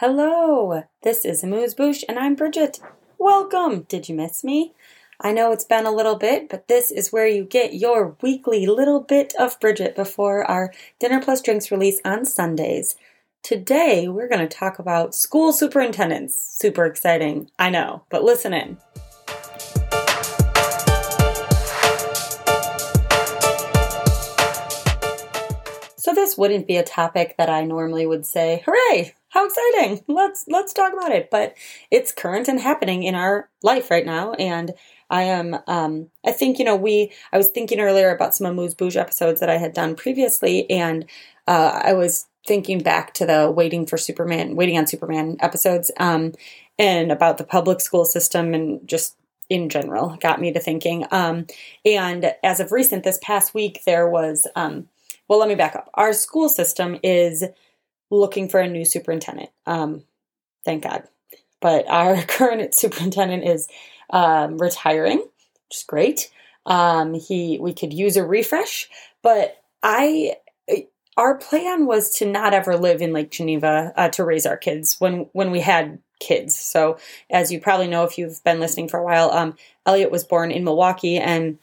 Hello, this is Amuse Bouche and I'm Bridget. Welcome! Did you miss me? I know it's been a little bit, but this is where you get your weekly little bit of Bridget before our Dinner Plus Drinks release on Sundays. Today, we're going to talk about school superintendents. Super exciting, I know, but listen in. So this wouldn't be a topic that I normally would say, "Hooray, how exciting. Let's let's talk about it." But it's current and happening in our life right now and I am um I think you know we I was thinking earlier about some Amuse Bouche episodes that I had done previously and uh, I was thinking back to the waiting for Superman, waiting on Superman episodes um and about the public school system and just in general got me to thinking um and as of recent this past week there was um well, let me back up. Our school system is looking for a new superintendent. Um, thank God. But our current superintendent is um, retiring, which is great. Um, he we could use a refresh, but I our plan was to not ever live in Lake Geneva uh, to raise our kids when when we had kids. So as you probably know if you've been listening for a while, um, Elliot was born in Milwaukee and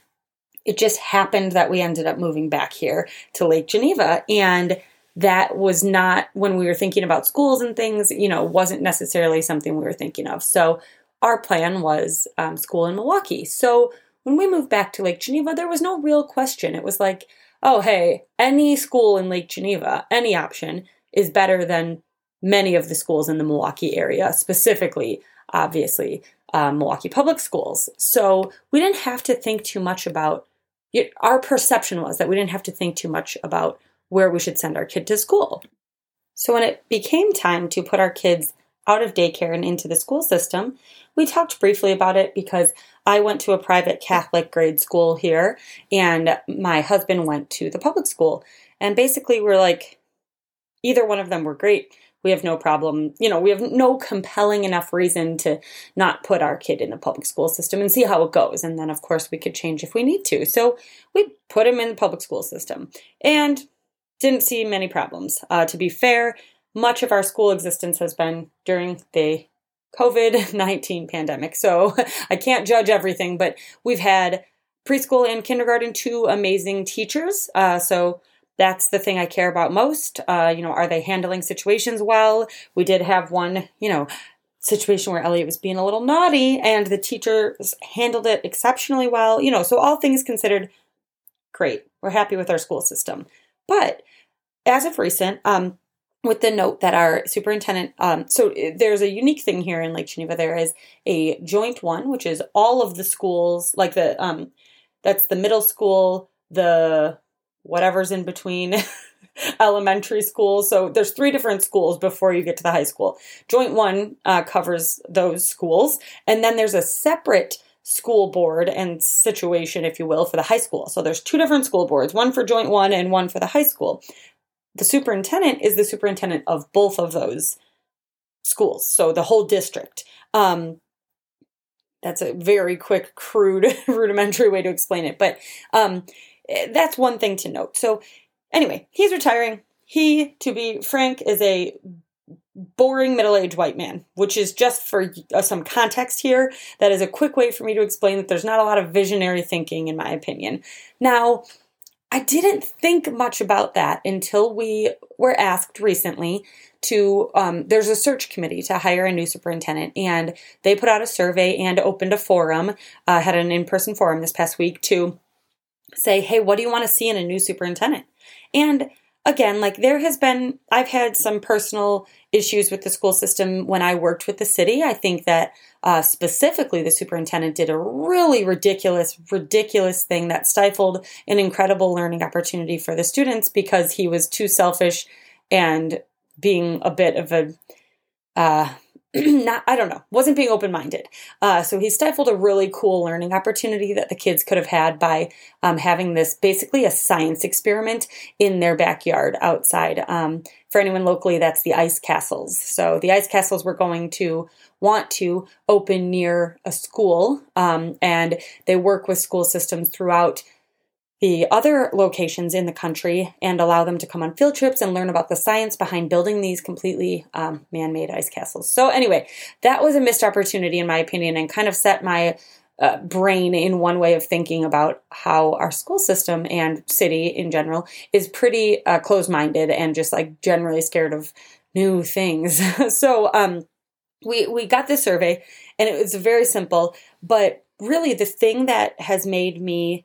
it just happened that we ended up moving back here to Lake Geneva. And that was not when we were thinking about schools and things, you know, wasn't necessarily something we were thinking of. So our plan was um, school in Milwaukee. So when we moved back to Lake Geneva, there was no real question. It was like, oh, hey, any school in Lake Geneva, any option is better than many of the schools in the Milwaukee area, specifically, obviously, um, Milwaukee Public Schools. So we didn't have to think too much about it, our perception was that we didn't have to think too much about where we should send our kid to school. So when it became time to put our kids out of daycare and into the school system, we talked briefly about it because I went to a private Catholic grade school here and my husband went to the public school. And basically, we're like, either one of them were great we have no problem, you know, we have no compelling enough reason to not put our kid in the public school system and see how it goes. And then, of course, we could change if we need to. So we put him in the public school system and didn't see many problems. Uh, to be fair, much of our school existence has been during the COVID 19 pandemic. So I can't judge everything, but we've had preschool and kindergarten, two amazing teachers. Uh, so that's the thing I care about most. Uh, you know, are they handling situations well? We did have one, you know, situation where Elliot was being a little naughty and the teachers handled it exceptionally well. You know, so all things considered, great. We're happy with our school system. But as of recent, um, with the note that our superintendent, um, so there's a unique thing here in Lake Geneva. There is a joint one, which is all of the schools, like the, um, that's the middle school, the whatever's in between elementary school. So there's three different schools before you get to the high school. Joint one uh, covers those schools, and then there's a separate school board and situation, if you will, for the high school. So there's two different school boards, one for joint one and one for the high school. The superintendent is the superintendent of both of those schools, so the whole district. Um, that's a very quick, crude, rudimentary way to explain it. But um, that's one thing to note. So, anyway, he's retiring. He, to be frank, is a boring middle aged white man, which is just for uh, some context here. That is a quick way for me to explain that there's not a lot of visionary thinking, in my opinion. Now, I didn't think much about that until we were asked recently to. Um, there's a search committee to hire a new superintendent, and they put out a survey and opened a forum, uh, had an in person forum this past week to say, hey, what do you want to see in a new superintendent? And again, like there has been, I've had some personal issues with the school system when I worked with the city. I think that uh, specifically the superintendent did a really ridiculous, ridiculous thing that stifled an incredible learning opportunity for the students because he was too selfish and being a bit of a uh, not I don't know, wasn't being open minded. Uh, so he stifled a really cool learning opportunity that the kids could have had by um, having this basically a science experiment in their backyard outside. Um, for anyone locally, that's the ice castles. So the ice castles were going to want to open near a school, um, and they work with school systems throughout the other locations in the country and allow them to come on field trips and learn about the science behind building these completely um, man made ice castles. So, anyway, that was a missed opportunity, in my opinion, and kind of set my uh, brain in one way of thinking about how our school system and city in general is pretty uh, closed minded and just like generally scared of new things. so, um, we, we got this survey and it was very simple, but really the thing that has made me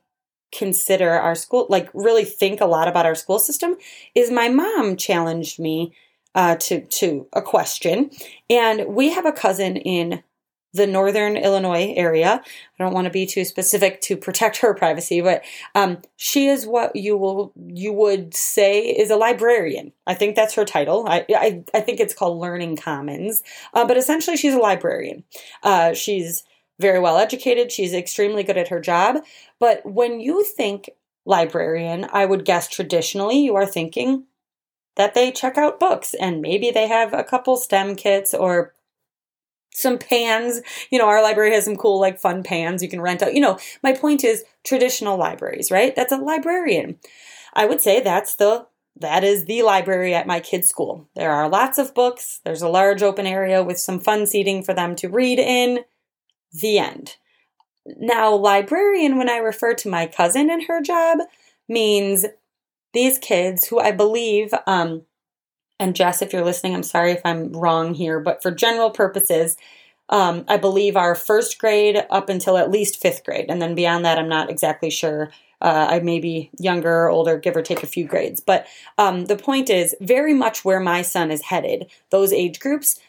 consider our school, like really think a lot about our school system, is my mom challenged me uh, to to a question, and we have a cousin in the northern Illinois area. I don't want to be too specific to protect her privacy, but um, she is what you will you would say is a librarian. I think that's her title. I I, I think it's called Learning Commons, uh, but essentially she's a librarian. Uh, she's very well educated. She's extremely good at her job. But when you think librarian, I would guess traditionally you are thinking that they check out books and maybe they have a couple STEM kits or some pans. You know, our library has some cool, like, fun pans you can rent out. You know, my point is traditional libraries, right? That's a librarian. I would say that's the that is the library at my kids' school. There are lots of books. There's a large open area with some fun seating for them to read in. The end. Now, librarian, when I refer to my cousin and her job, means these kids who I believe, um, and Jess, if you're listening, I'm sorry if I'm wrong here, but for general purposes, um, I believe are first grade up until at least fifth grade. And then beyond that, I'm not exactly sure. Uh, I may be younger or older, give or take a few grades. But um, the point is very much where my son is headed, those age groups.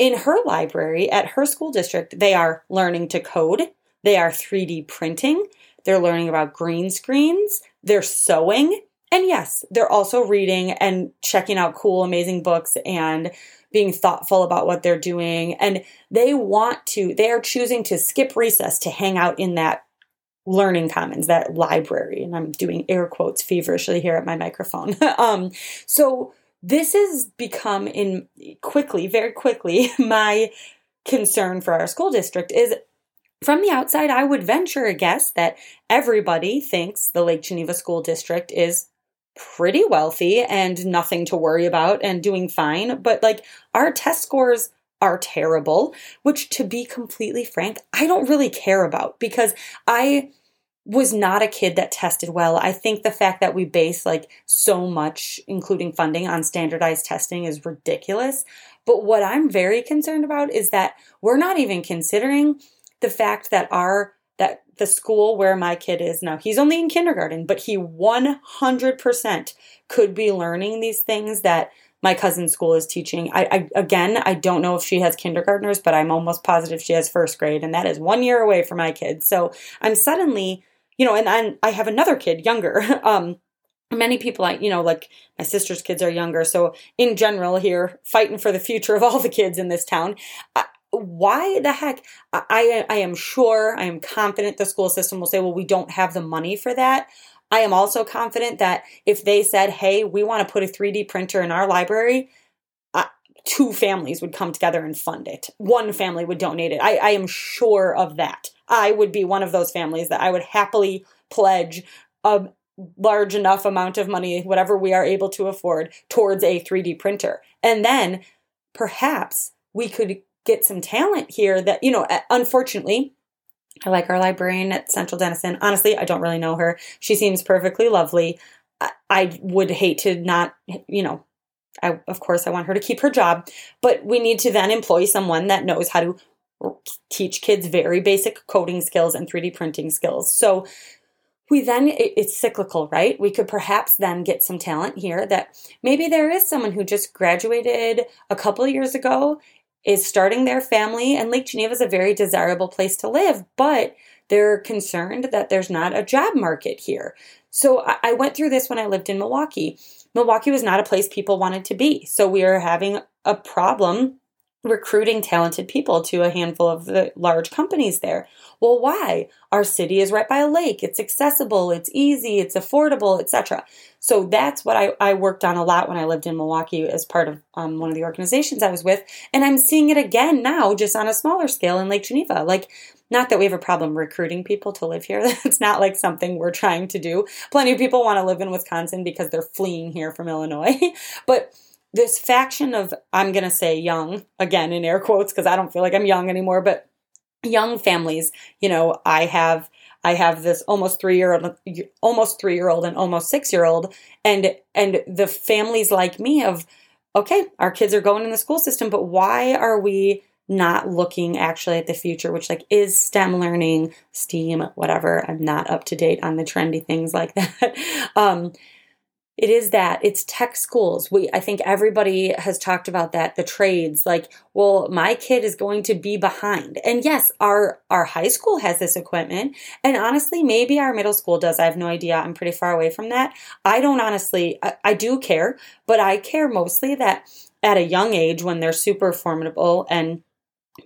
In her library at her school district, they are learning to code, they are 3D printing, they're learning about green screens, they're sewing, and yes, they're also reading and checking out cool, amazing books and being thoughtful about what they're doing. And they want to, they are choosing to skip recess to hang out in that learning commons, that library. And I'm doing air quotes feverishly here at my microphone. um, so this has become in quickly, very quickly, my concern for our school district is from the outside, I would venture a guess that everybody thinks the Lake Geneva School District is pretty wealthy and nothing to worry about and doing fine. But like our test scores are terrible, which to be completely frank, I don't really care about because I was not a kid that tested well. I think the fact that we base like so much, including funding, on standardized testing is ridiculous. But what I'm very concerned about is that we're not even considering the fact that our that the school where my kid is now, he's only in kindergarten, but he 100% could be learning these things that my cousin's school is teaching. I, I, again, I don't know if she has kindergartners, but I'm almost positive she has first grade, and that is one year away for my kids. So I'm suddenly you know, and then I have another kid younger. um, many people I, you know, like my sister's kids are younger. So in general here, fighting for the future of all the kids in this town. Why the heck? I, I am sure, I am confident the school system will say, well, we don't have the money for that. I am also confident that if they said, hey, we want to put a 3D printer in our library, two families would come together and fund it. One family would donate it. I, I am sure of that. I would be one of those families that I would happily pledge a large enough amount of money, whatever we are able to afford, towards a 3D printer. And then perhaps we could get some talent here that, you know, unfortunately, I like our librarian at Central Denison. Honestly, I don't really know her. She seems perfectly lovely. I, would hate to not, you know, I, of course, I want her to keep her job, but we need to then employ someone that knows how to teach kids very basic coding skills and 3D printing skills. So we then, it's cyclical, right? We could perhaps then get some talent here that maybe there is someone who just graduated a couple years ago, is starting their family, and Lake Geneva is a very desirable place to live, but they're concerned that there's not a job market here. So I went through this when I lived in Milwaukee. Milwaukee was not a place people wanted to be. So we are having a problem recruiting talented people to a handful of the large companies there. Well, why? Our city is right by a lake. It's accessible, it's easy, it's affordable, etc. So that's what I, I worked on a lot when I lived in Milwaukee as part of um, one of the organizations I was with. And I'm seeing it again now, just on a smaller scale in Lake Geneva. Like, not that we have a problem recruiting people to live here. That's not like something we're trying to do. Plenty of people want to live in Wisconsin because they're fleeing here from Illinois. but this faction of, I'm going to say young, again in air quotes, because I don't feel like I'm young anymore, but young families, you know, I have. I have this almost three year old, almost three year old, and almost six year old, and and the families like me of, okay, our kids are going in the school system, but why are we not looking actually at the future, which like is STEM learning, STEAM, whatever. I'm not up to date on the trendy things like that. um, it is that it's tech schools. We I think everybody has talked about that. The trades, like, well, my kid is going to be behind. And yes, our our high school has this equipment, and honestly, maybe our middle school does. I have no idea. I'm pretty far away from that. I don't honestly. I, I do care, but I care mostly that at a young age when they're super formidable and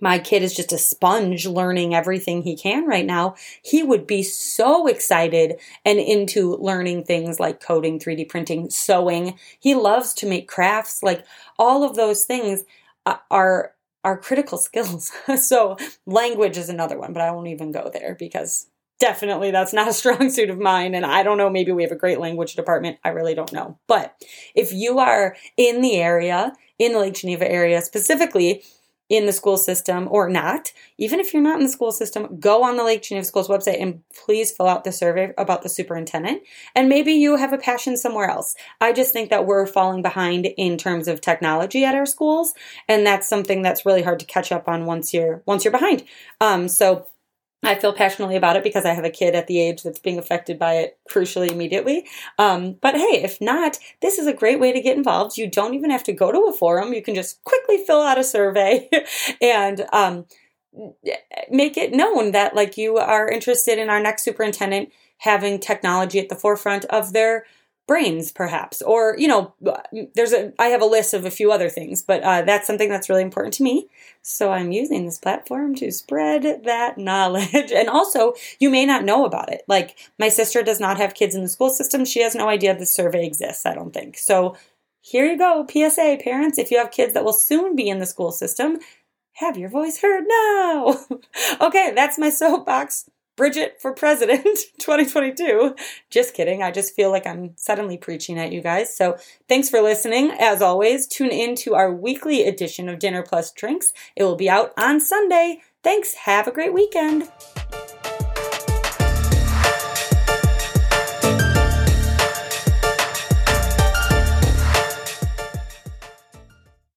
my kid is just a sponge learning everything he can right now, he would be so excited and into learning things like coding, 3D printing, sewing. He loves to make crafts. Like all of those things are are critical skills. so language is another one, but I won't even go there because definitely that's not a strong suit of mine and I don't know maybe we have a great language department. I really don't know. But if you are in the area, in the Lake Geneva area specifically, in the school system or not, even if you're not in the school system, go on the Lake Geneva Schools website and please fill out the survey about the superintendent. And maybe you have a passion somewhere else. I just think that we're falling behind in terms of technology at our schools, and that's something that's really hard to catch up on once you're once you're behind. Um, so I feel passionately about it because I have a kid at the age that's being affected by it crucially immediately. Um, but hey, if not, this is a great way to get involved. You don't even have to go to a forum. You can just quickly fill out a survey and um, make it known that like you are interested in our next superintendent having technology at the forefront of their brains perhaps or you know there's a i have a list of a few other things but uh, that's something that's really important to me. So i'm using this platform to spread that knowledge. And also you may not know about it. Like my sister does not have kids in the school system. She has no idea this survey exists i don't think. So here you go psa parents if you have kids that will soon be in the school system have your voice heard now. Okay that's my soapbox Bridget for president 2022. Just kidding. I just feel like I'm suddenly preaching at you guys. So thanks for listening. As always, tune in to our weekly edition of Dinner Plus Drinks. It will be out on Sunday. Thanks. Have a great weekend.